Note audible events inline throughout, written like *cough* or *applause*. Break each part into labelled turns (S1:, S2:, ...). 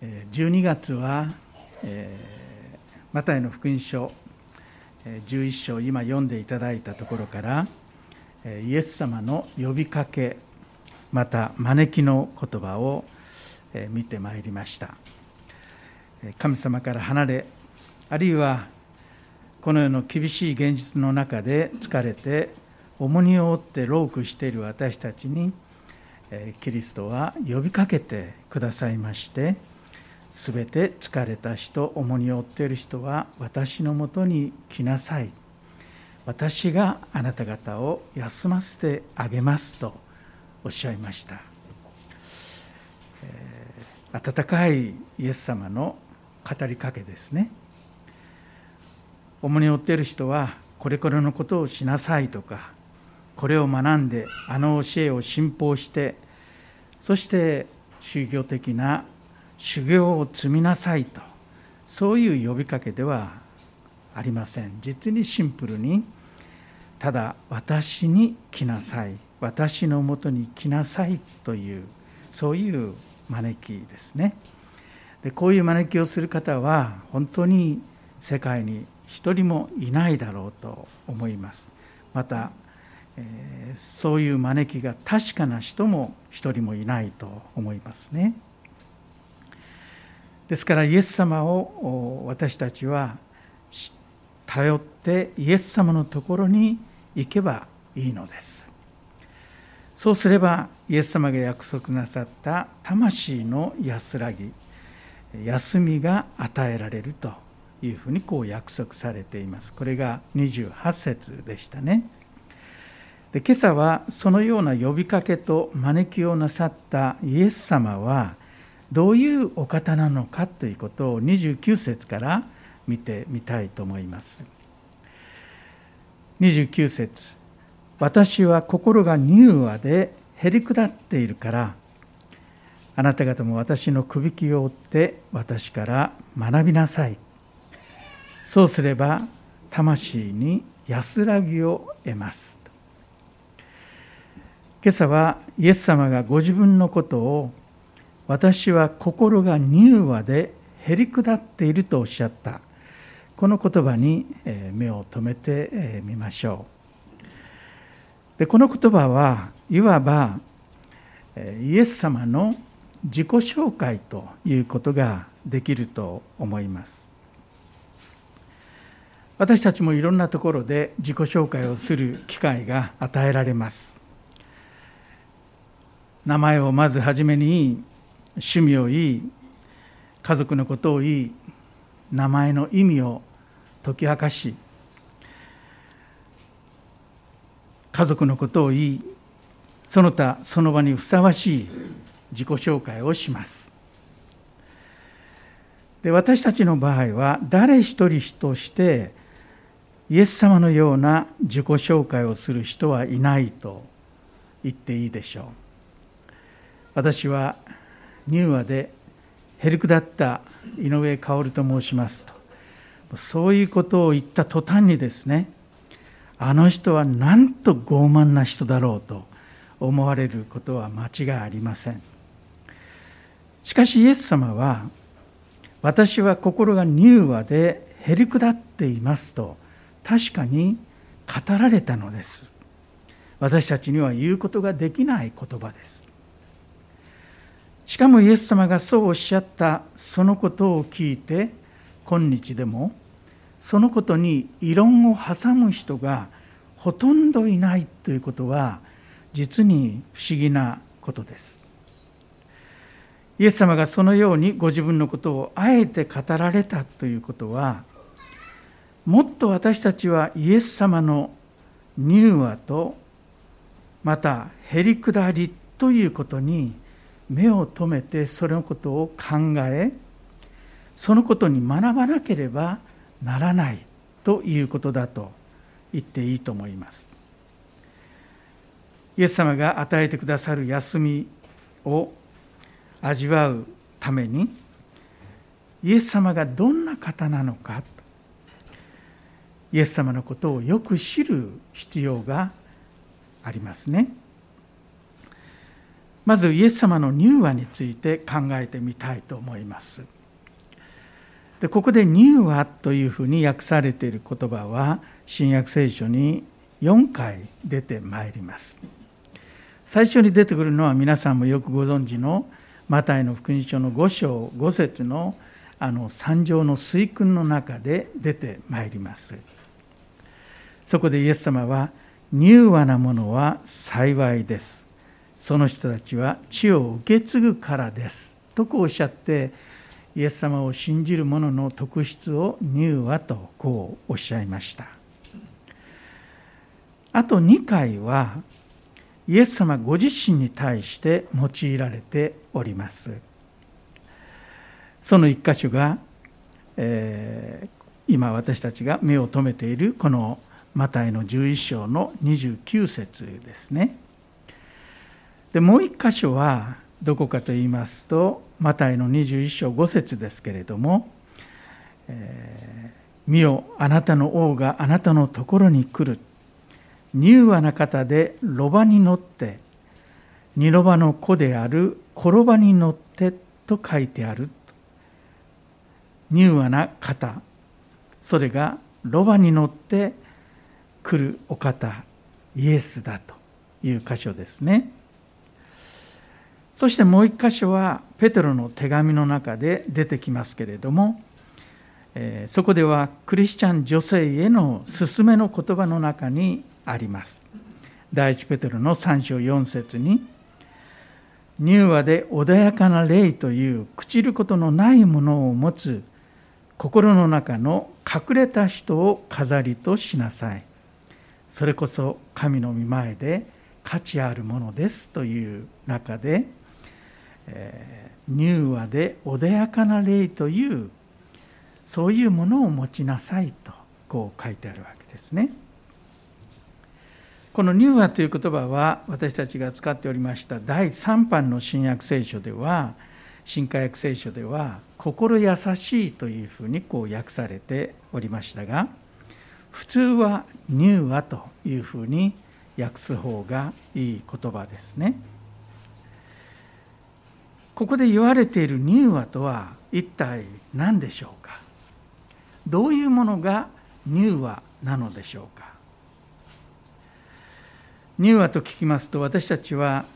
S1: 12月は、えー、マタイの福音書11章今読んでいただいたところからイエス様の呼びかけまた招きの言葉を見てまいりました。神様から離れあるいはこの世の厳しい現実の中で疲れて重荷を負って労苦している私たちにキリストは呼びかけてくださいましてすべて疲れた人重荷を負っている人は私のもとに来なさい。私があなた方を休ませてあげますとおっしゃいました、えー、温かいイエス様の語りかけですね。重荷を負っている人はこれこれのことをしなさいとかこれを学んであの教えを信奉してそして宗教的な修行を積みなさいとそういう呼びかけではありません。実にシンプルにただ私に来なさい私のもとに来なさいというそういう招きですね。でこういう招きをする方は本当に世界に一人もいないだろうと思います。またえそういう招きが確かな人も一人もいないと思いますね。ですからイエス様を私たちは頼ってイエス様のところに行けばいいのです。そうすればイエス様が約束なさった魂の安らぎ休みが与えられるというふうにこう約束されています。これが28節でしたね。で今朝はそのような呼びかけと招きをなさったイエス様はどういうお方なのかということを29節から見てみたいと思います。29節私は心が柔和でへりくだっているからあなた方も私のくびきを追って私から学びなさいそうすれば魂に安らぎを得ます今朝はイエス様がご自分のことを私は心が柔和でへりくだっているとおっしゃった。この言葉に目を留めてみましょう。でこの言葉はいわばイエス様の自己紹介ということができると思います。私たちもいろんなところで自己紹介をする機会が与えられます。名前をまず初めに趣味を言い家族のことを言い名前の意味を解き明かし家族のことを言いその他その場にふさわしい自己紹介をします。で私たちの場合は誰一人としてイエス様のような自己紹介をする人はいないと言っていいでしょう。私は柔和でへりくだった井上薫と申しますと。そういうことを言った途端にですねあの人はなんと傲慢な人だろうと思われることは間違いありません。しかしイエス様は私は心が柔和でへりくだっていますと確かに語られたのです。私たちには言うことができない言葉です。しかもイエス様がそうおっしゃったそのことを聞いて今日でもそのことに異論を挟む人がほとんどいないということは実に不思議なことです。イエス様がそのようにご自分のことをあえて語られたということはもっと私たちはイエス様の柔和とまたへりくだりということに目を留めてそれのことを考えそのことに学ばなければならないということだと言っていいと思います。イエス様が与えてくださる休みを味わうためにイエス様がどんな方なのかイエス様のことをよく知る必要がありますね。まずイエス様の乳和について考えてみたいと思います。でここで乳和というふうに訳されている言葉は新約聖書に4回出てまいります。最初に出てくるのは皆さんもよくご存知のマタイの福音書の5章5節のあの三条の水訓の中で出てまいります。そこでイエス様は柔和なものは幸いです。その人たちは地を受け継ぐからです。とこうおっしゃってイエス様を信じる者の特質を柔和とこうおっしゃいました。あと2回はイエス様ご自身に対して用いられております。その一箇所が、えー、今私たちが目を留めているこのマタイの11章の29節ですね。でもう一箇所はどこかと言いますとマタイの21章5節ですけれども「えー、見よあなたの王があなたのところに来る」「柔和な方でロバに乗って二ロバの子である転ばに乗って」と書いてある。柔和な方それがロバに乗って来るお方イエスだという箇所ですね。そしてもう一箇所はペテロの手紙の中で出てきますけれども、え、そこではクリスチャン女性への勧めの言葉の中にあります。第一ペテロの3章4節に柔和で穏やかな霊という朽ちることのないものを持つ心の中の隠れた人を飾りとしなさい。それこそ神の御前で価値あるものですという中で、柔和で穏やかな霊というそういうものを持ちなさいとこう書いてあるわけですね。この柔和という言葉は私たちが使っておりました第3版の新約聖書では新化訳聖書では心優しいというふうにこう訳されておりましたが普通は柔和というふうに訳す方がいい言葉ですね。ここで言われている柔和とは一体何でしょうか？どういうものが柔和なのでしょうか？柔和と聞きますと私たちは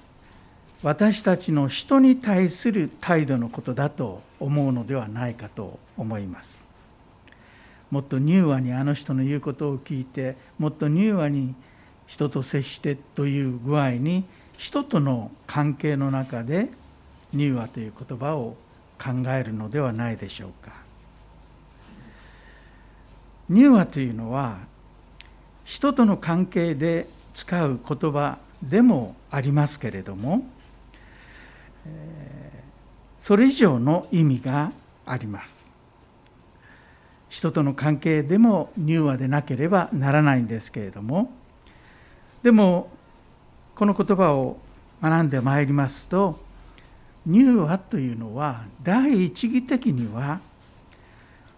S1: 私たちの人に対する態度のことだと思うのではないかと思います。もっと柔和にあの人の言うことを聞いてもっと柔和に人と接してという具合に人との関係の中で柔和という言葉を考えるのではないでしょうか。柔和というのは人との関係で使う言葉でもありますけれどもそれ以上の意味があります。人との関係でも柔和でなければならないんですけれどもでもこの言葉を学んでまいりますと柔和というのは第一義的には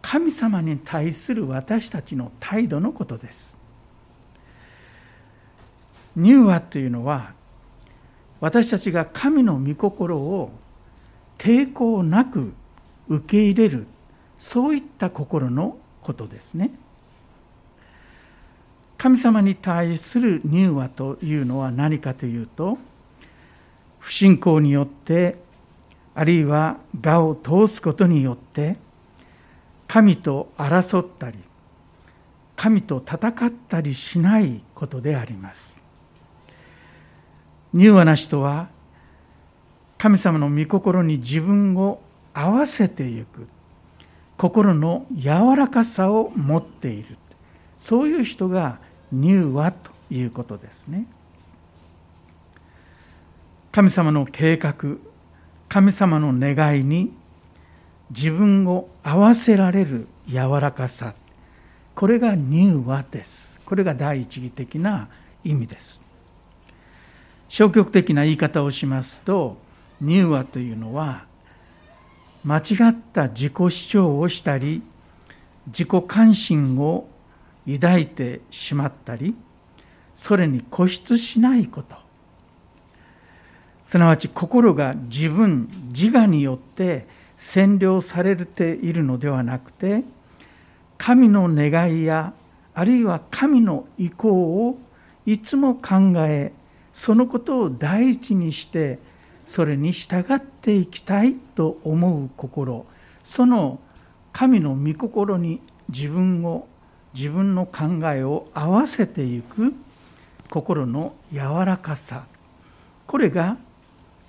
S1: 神様に対する私たちの態度のことです柔和というのは私たちが神の御心を抵抗なく受け入れるそういった心のことですね。神様に対する柔和というのは何かというと不信仰によってあるいは我を通すことによって神と争ったり神と戦ったりしないことであります。柔和な人は神様の御心に自分を合わせていく心の柔らかさを持っているそういう人が柔和ということですね神様の計画神様の願いに自分を合わせられる柔らかさ。これが柔和です。これが第一義的な意味です。消極的な言い方をしますと柔和というのは間違った自己主張をしたり自己関心を抱いてしまったりそれに固執しないこと。すなわち心が自分自我によって占領されているのではなくて神の願いやあるいは神の意向をいつも考えそのことを第一にしてそれに従っていきたいと思う心。その神の御心に自分を自分の考えを合わせていく心の柔らかさ。これが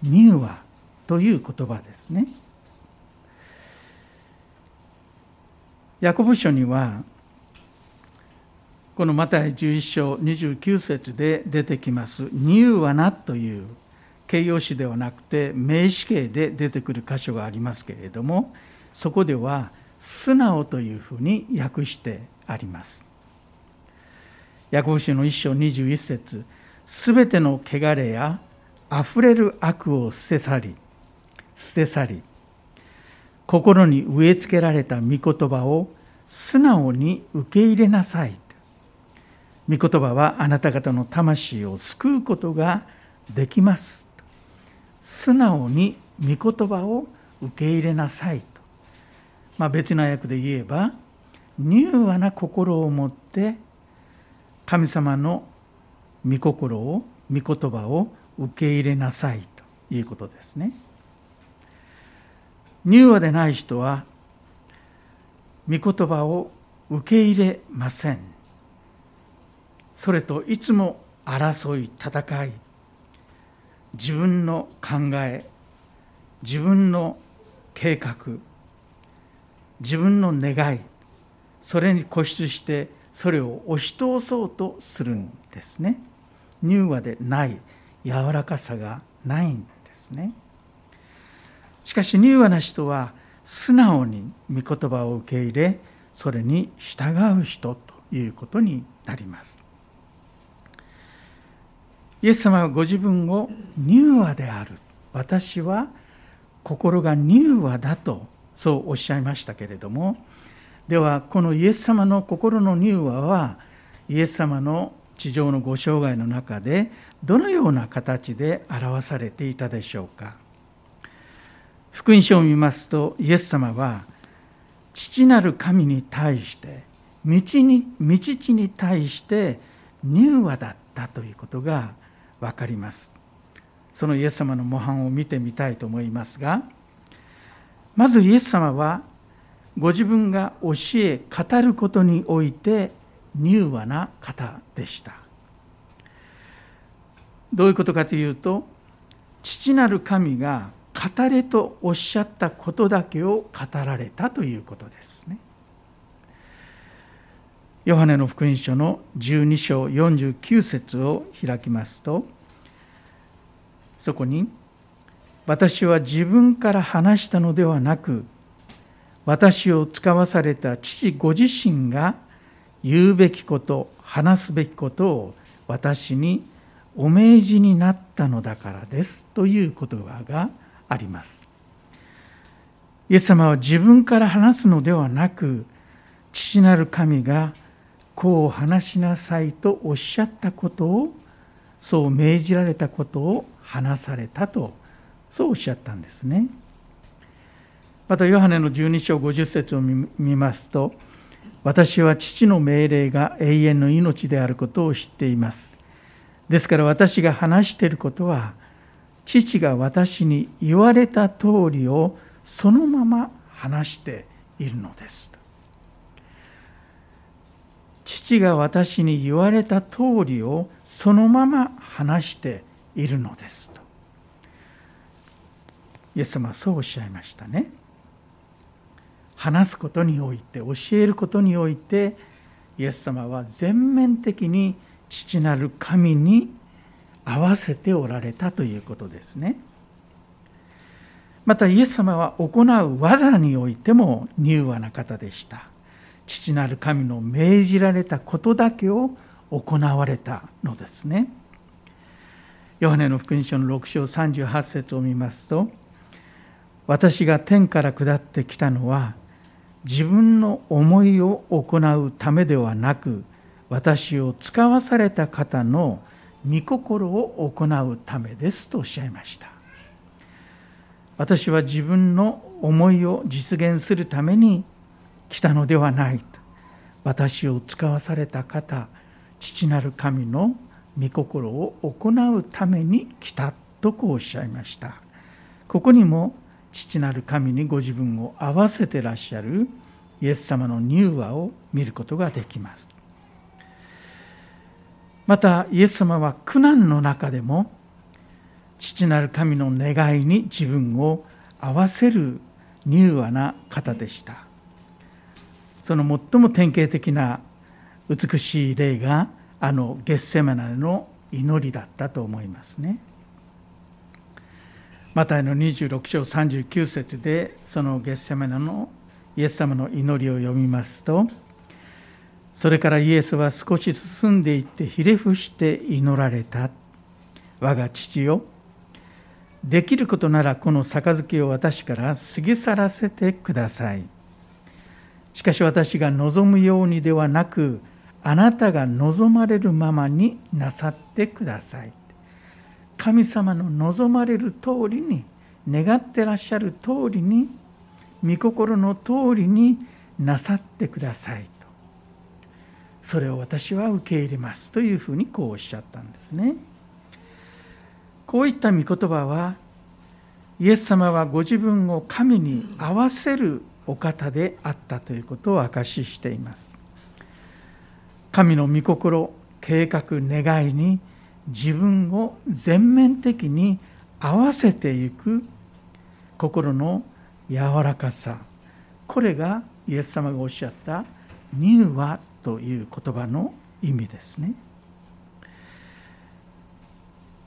S1: 乳和という言葉ですね。ヤコブ書にはこのマタイ11章29節で出てきます「乳和な」という形容詞ではなくて名詞形で出てくる箇所がありますけれどもそこでは「素直」というふうに訳してあります。ヤコブ書の1章21節すべての汚れやあふれる悪を捨て去り捨て去り心に植え付けられた御言葉を素直に受け入れなさい。御言葉はあなた方の魂を救うことができます。素直に御言葉を受け入れなさい。と、まあ、別な訳で言えば柔和な心を持って神様の御心を御言葉を受け入れなさいということですね。柔和でない人は御言葉を受け入れません。それといつも争い戦い自分の考え自分の計画自分の願いそれに固執してそれを押し通そうとするんですね。柔和でない柔らかさがないんですね。しかし柔和な人は素直に御言葉を受け入れそれに従う人ということになります。イエス様はご自分を柔和である私は心が柔和だとそうおっしゃいましたけれどもではこのイエス様の心の柔和はイエス様の地上のご生涯の中でどのような形で表されていたでしょうか？福音書を見ますとイエス様は父なる神に対して道に道地に対して柔和だったということが分かります。そのイエス様の模範を見てみたいと思いますがまずイエス様はご自分が教え語ることにおいて柔和な方でした。どういうことかというと父なる神が語れとおっしゃったことだけを語られたということですね。ヨハネの福音書の12章49節を開きますとそこに私は自分から話したのではなく私を使わされた父ご自身が言うべきこと話すべきことを私にお命じになったのだからですという言葉があります。イエス様は自分から話すのではなく父なる神がこう話しなさいとおっしゃったことをそう命じられたことを話されたとそうおっしゃったんですね。またヨハネの12章50節を見ますと私は父の命令が永遠の命であることを知っています。ですから私が話していることは父が私に言われた通りをそのまま話しているのです。父が私に言われた通りをそのまま話しているのですと。イエス様はそうおっしゃいましたね。話すことにおいて教えることにおいてイエス様は全面的に父なる神に合わせておられたということですね。またイエス様は行う技においても柔和な方でした。父なる神の命じられたことだけを行われたのですね。ヨハネの福音書の6章38節を見ますと私が天から下ってきたのは自分の思いを行うためではなく私を使わされた方の御心を行うためですとおっしゃいました。私は自分の思いを実現するために来たのではない。と私を使わされた方父なる神の御心を行うために来たとこうおっしゃいました。ここにも父なる神にご自分を合わせてらっしゃるイエス様の乳和を見ることができますまたイエス様は苦難の中でも父なる神の願いに自分を合わせる柔和な方でしたその最も典型的な美しい例があのゲッセマナの祈りだったと思いますね。マタイの26章39節でそのゲッセマナのイエス様の祈りを読みますとそれからイエスは少し進んでいってひれ伏して祈られた。我が父よできることならこの杯を私から過ぎ去らせてください。しかし私が望むようにではなくあなたが望まれるままになさってください。神様の望まれる通りに願ってらっしゃる通りに御心の通りになさってくださいと。それを私は受け入れますというふうにこうおっしゃったんですね。こういった御言葉はイエス様はご自分を神に合わせるお方であったということを証ししています。神の御心計画願いに自分を全面的に合わせていく心の柔らかさ。これがイエス様がおっしゃった「乳和」という言葉の意味ですね。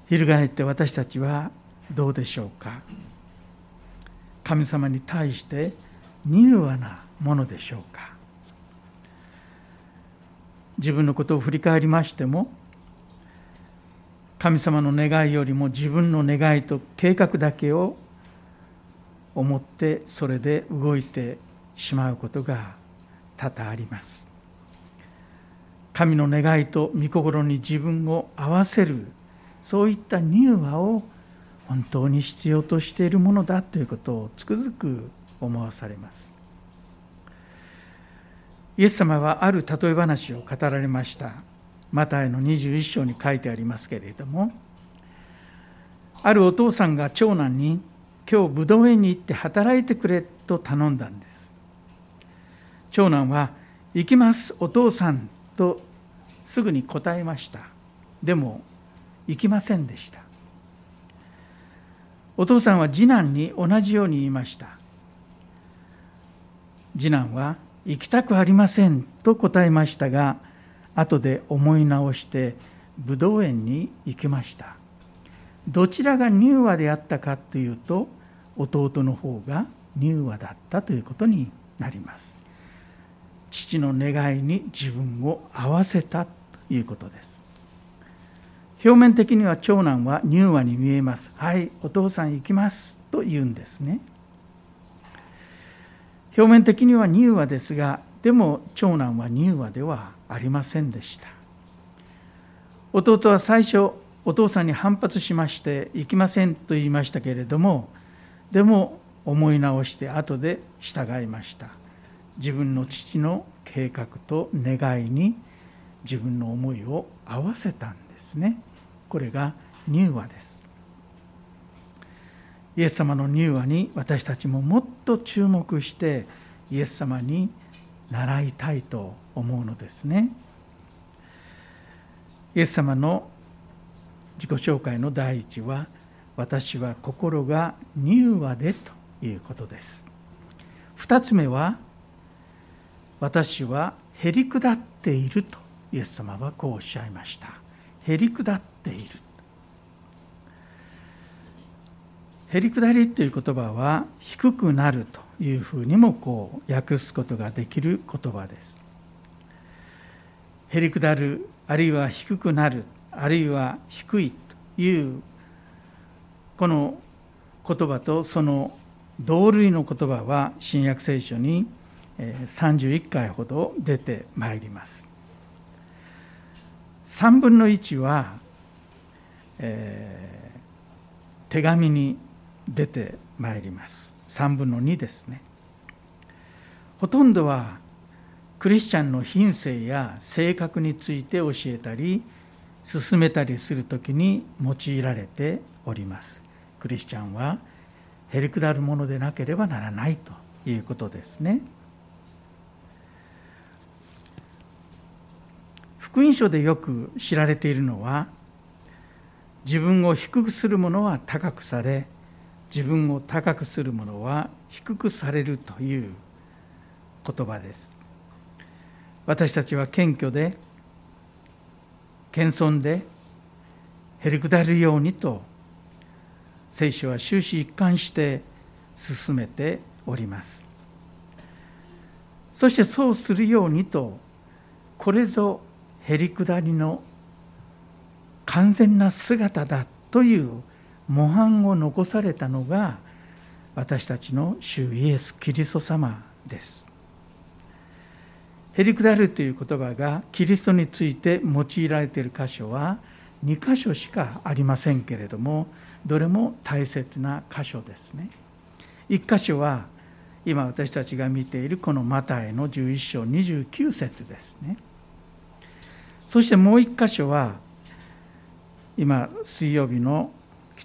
S1: 翻って私たちはどうでしょうか。神様に対して柔和なものでしょうか。自分のことを振り返りましても神様の願いよりも自分の願いと計画だけを思ってそれで動いてしまうことが多々あります。神の願いと御心に自分を合わせるそういった乳和を本当に必要としているものだということをつくづく思わされます。イエス様はある例え話を語られました。マタイの21章に書いてありますけれどもあるお父さんが長男に今日ぶどう園に行って働いてくれと頼んだんです。長男は「行きますお父さん」とすぐに答えました。でも行きませんでした。お父さんは次男に同じように言いました。次男は「行きたくありません」と答えましたが後で思い直してぶどう園に行きました。どちらが乳和であったかというと弟の方が乳和だったということになります。父の願いに自分を合わせたということです。表面的には長男は乳和に見えます。はいお父さん行きますと言うんですね。表面的には乳和ですがでも長男は乳和ではありませんでした。弟は最初お父さんに反発しまして行きませんと言いましたけれどもでも思い直して後で従いました。自分の父の計画と願いに自分の思いを合わせたんですね。これが乳和です。イエス様の乳和に私たちももっと注目してイエス様に習いたいと思うのですね。イエス様の自己紹介の第一は私は心が柔和でということです。二つ目は私はへりくだっているとイエス様はこうおっしゃいました。へりくだっている。へりくだりという言葉は低くなるというふうにもこう訳すことができる言葉です。へりくだるあるいは低くなるあるいは低いというこの言葉とその同類の言葉は新約聖書に31回ほど出てまいります。3分の1はえー、手紙に出てまいります。3分の2ですね。ほとんどはクリスチャンの品性や性格について教えたり進めたりする時に用いられております。クリスチャンはへりくだるものでなければならないということですね。福音書でよく知られているのは自分を低くする者は高くされ自分を高くする者は低くされるという言葉です。私たちは謙虚で謙遜でへりくだるようにと聖書は終始一貫して進めております。そしてそうするようにとこれぞへりくだりの完全な姿だという模範を残されたのが私たちの主イエス・キリスト様です。へりくだるという言葉がキリストについて用いられている箇所は2箇所しかありませんけれどもどれも大切な箇所ですね。1箇所は今私たちが見ているこのマタイの11章29節ですね。そしてもう1箇所は今水曜日の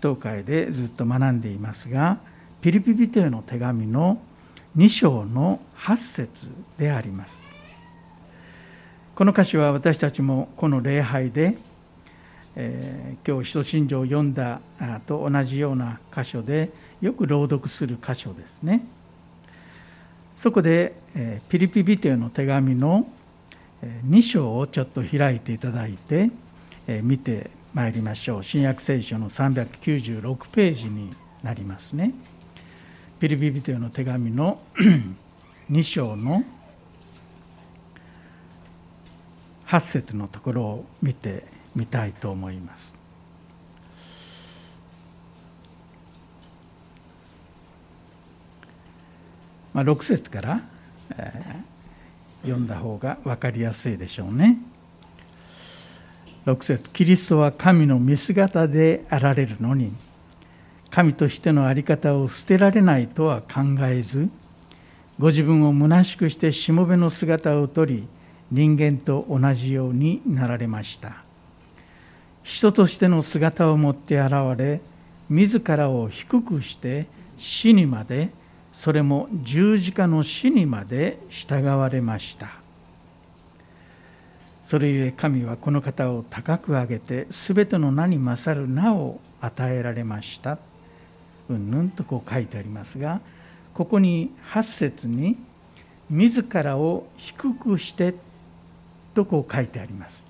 S1: 祷会でずっと学んでいますがピリピピテの手紙の2章の8節であります。この歌詞は私たちもこの礼拝で、えー、今日「使徒信条」を読んだと同じような箇所でよく朗読する箇所ですね。そこで、えー、ピリピビテの手紙の2章をちょっと開いていただいて、えー、見てまいりましょう。新約聖書の396ページになりますね。ピリピビテの手紙の *clears throat* 2章の8節のところを見てみたいと思います。まあ、6節から、えー、読んだ方が分かりやすいでしょうね。6節。キリストは神の見姿であられるのに神としての在り方を捨てられないとは考えずご自分を虚しくしてしもべの姿をとり人間と同じようになられました。人としての姿を持って現れ自らを低くして死にまでそれも十字架の死にまで従われました。それゆえ神はこの方を高く上げて全ての名に勝る名を与えられましたうんぬんとこう書いてありますがここに8節に自らを低くしてとこう書いてあります。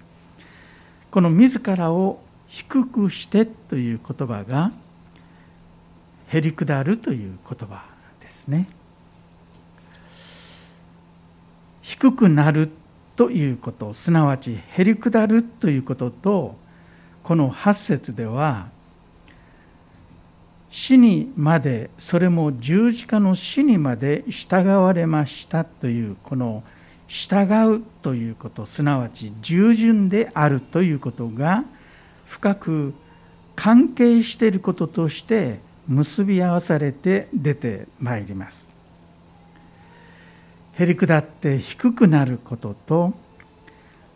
S1: この自らを低くしてという言葉がへりくだるという言葉ですね。低くなるということすなわちへりくだるということとこの8節では死にまでそれも十字架の死にまで従われましたというこの従うということすなわち従順であるということが深く関係していることとして結び合わされて出てまいります。へりくだって低くなることと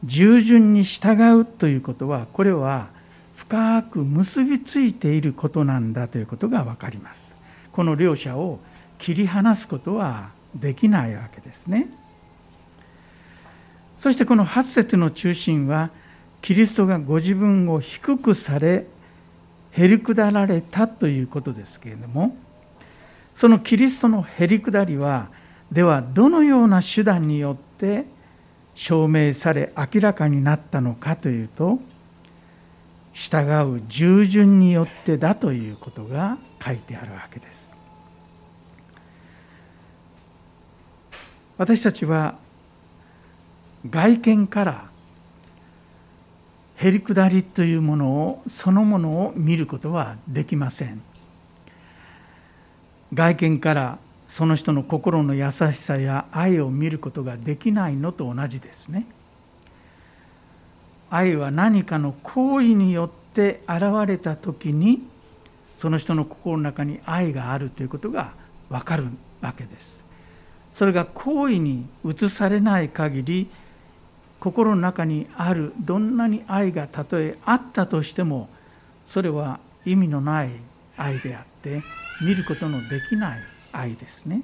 S1: 従順に従うということはこれは深く結びついていることなんだということが分かります。この両者を切り離すことはできないわけですね。そしてこの8節の中心はキリストがご自分を低くされへりくだられたということですけれどもそのキリストのへりくだりはではどのような手段によって証明され明らかになったのかというと従う従順によってだということが書いてあるわけです。私たちは外見からへりくだりというものをそのものを見ることはできません外見からその人の心の優しさや愛を見ることができないのと同じですね。愛は何かの行為によって現れた時にその人の心の中に愛があるということが分かるわけです。それが行為に移されない限り心の中にあるどんなに愛がたとえあったとしてもそれは意味のない愛であって見ることのできない愛ですね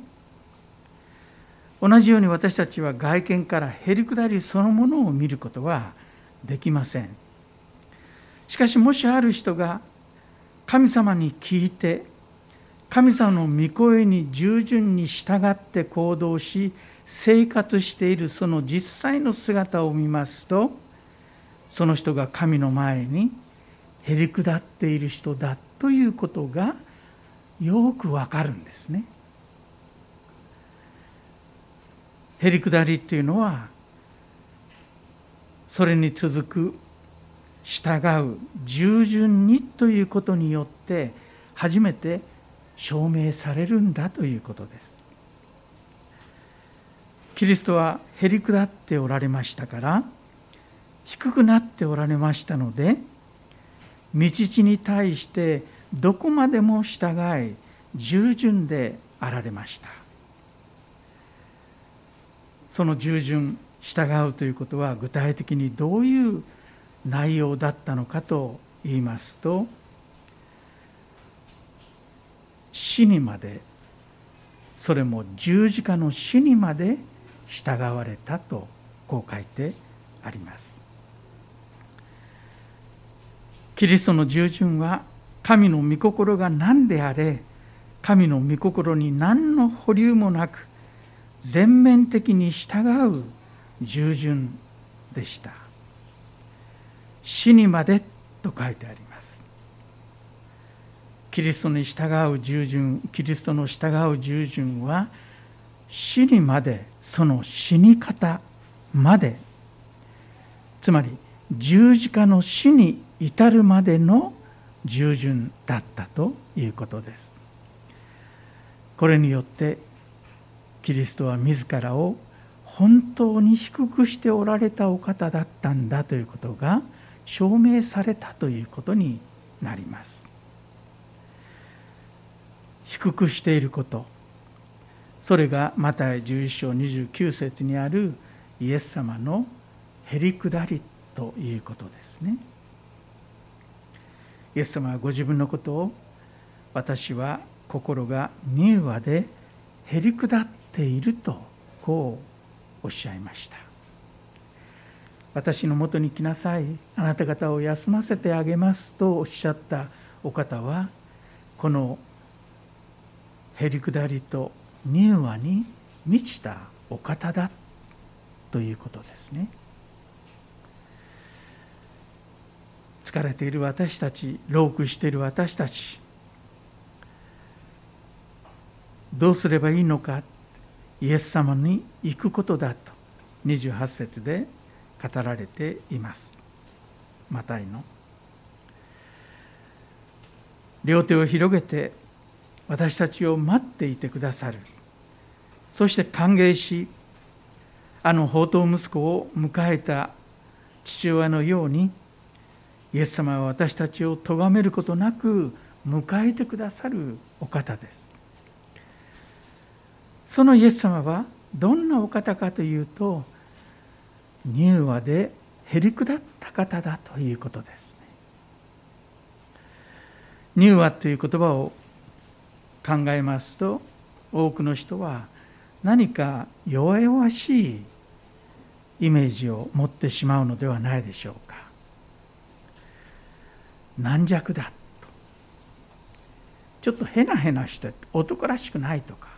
S1: 同じように私たちは外見からへりくだりそのものを見ることはできませんしかしもしある人が神様に聞いて神様の御声に従順に従って行動し生活しているその実際の姿を見ますとその人が神の前にへりくだっている人だということがよくわかるんですね。へりくだりっていうのはそれに続く従う従順にということによって初めて証明されるんだということです。キリストはへりくだっておられましたから低くなっておられましたので道地に対してどこまでも従い従順であられましたその従順従うということは具体的にどういう内容だったのかと言いますと死にまでそれも十字架の死にまで従われたとこう書いてあります。キリストの従順は神の御心が何であれ神の御心に何の保留もなく全面的に従う従順でした。死にまでと書いてあります。キリストに従う従順キリストの従う従順は死にまでその死に方まで。つまり十字架の死に至るまでの従順だったということです。これによってキリストは自らを本当に低くしておられたお方だったんだということが証明されたということになります。低くしていること。それがマタイ11章29節にあるイエス様のへりくだりということですね。イエス様はご自分のことを私は心が柔和でへりくだっているとこうおっしゃいました。私のもとに来なさい。あなた方を休ませてあげますとおっしゃったお方はこのへりくだりと柔和に満ちたお方だということですね。疲れている私たち老苦している私たちどうすればいいのかイエス様に行くことだと28節で語られています。マタイの。両手を広げて私たちを待っていてくださる。そして歓迎しあの宝刀息子を迎えた父親のようにイエス様は私たちを咎めることなく迎えてくださるお方です。そのイエス様はどんなお方かというと柔和でへりくだった方だということです。ね柔和という言葉を考えますと多くの人は何か弱々しいイメージを持ってしまうのではないでしょうか。軟弱だと。ちょっとへなへなして男らしくないとか。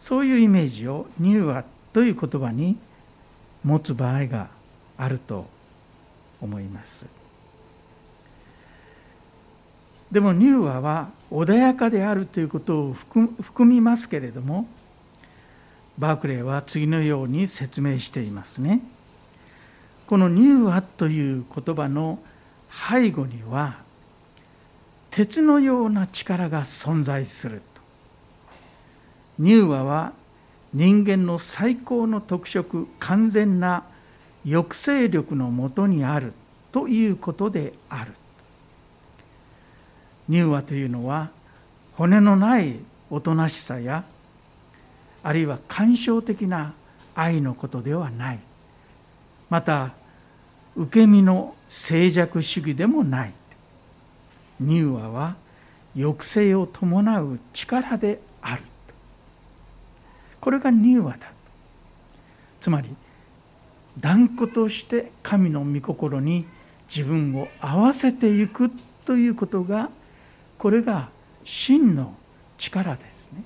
S1: そういうイメージを「柔和」という言葉に持つ場合があると思います。でも柔和は穏やかであるということを含みますけれどもバークレーは次のように説明していますね。この柔和という言葉の背後には鉄のような力が存在する乳和は人間の最高の特色完全な抑制力のもとにあるということである。乳和というのは骨のないおとなしさやあるいは感傷的な愛のことではない。また受け身の静寂主義でもない。乳和は抑制を伴う力である。これが乳和だつまり断固として神の御心に自分を合わせていくということがこれが真の力ですね。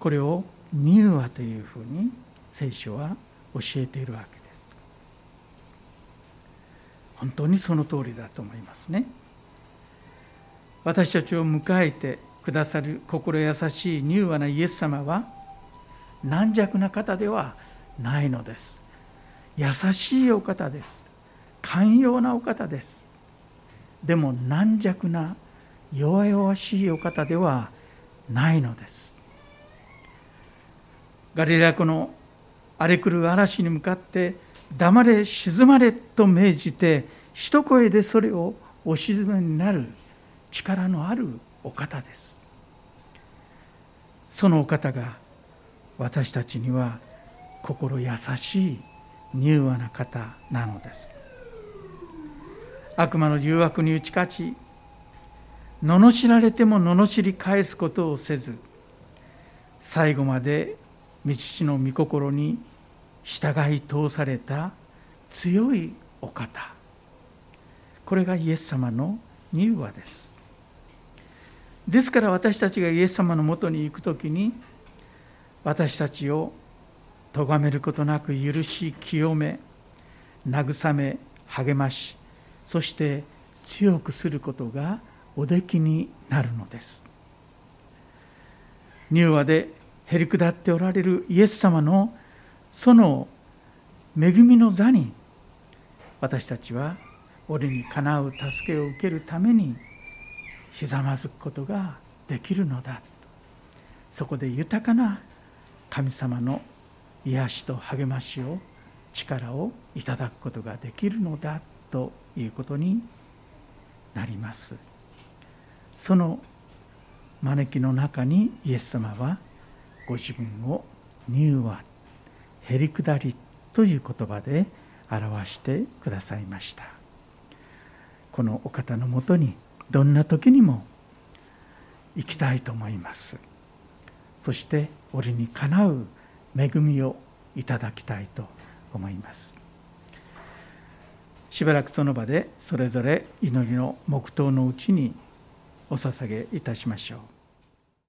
S1: これを乳和というふうに聖書は教えているわけです。本当にその通りだと思いますね。私たちを迎えてくださる心優しい柔和なイエス様は軟弱な方ではないのです。優しいお方です。寛容なお方です。でも軟弱な弱々しいお方ではないのです。ガリラ湖の荒れ狂う嵐に向かって黙れ静まれと命じて一声でそれをお静めになる力のあるお方です。そのお方が私たちには心優しい柔和な方なのです。悪魔の誘惑に打ち勝ち罵られても罵り返すことをせず最後まで道父の御心に従い通された強いお方。これがイエス様の柔和です。ですから私たちがイエス様のもとに行く時に私たちを咎めることなく許し清め慰め励ましそして強くすることがおできになるのです。柔和でへりくだっておられるイエス様のその恵みの座に私たちは俺にかなう助けを受けるためにひざまずくことができるのだ。そこで豊かな神様の癒しと励ましを力をいただくことができるのだ。ということになります。その招きの中にイエス様はご自分を乳和へりくだりという言葉で表してくださいました。このお方のもとにどんな時にも行きたいと思います。そして折にかなう恵みをいただきたいと思います。しばらくその場でそれぞれ祈りの黙祷のうちにお捧げいたしましょう。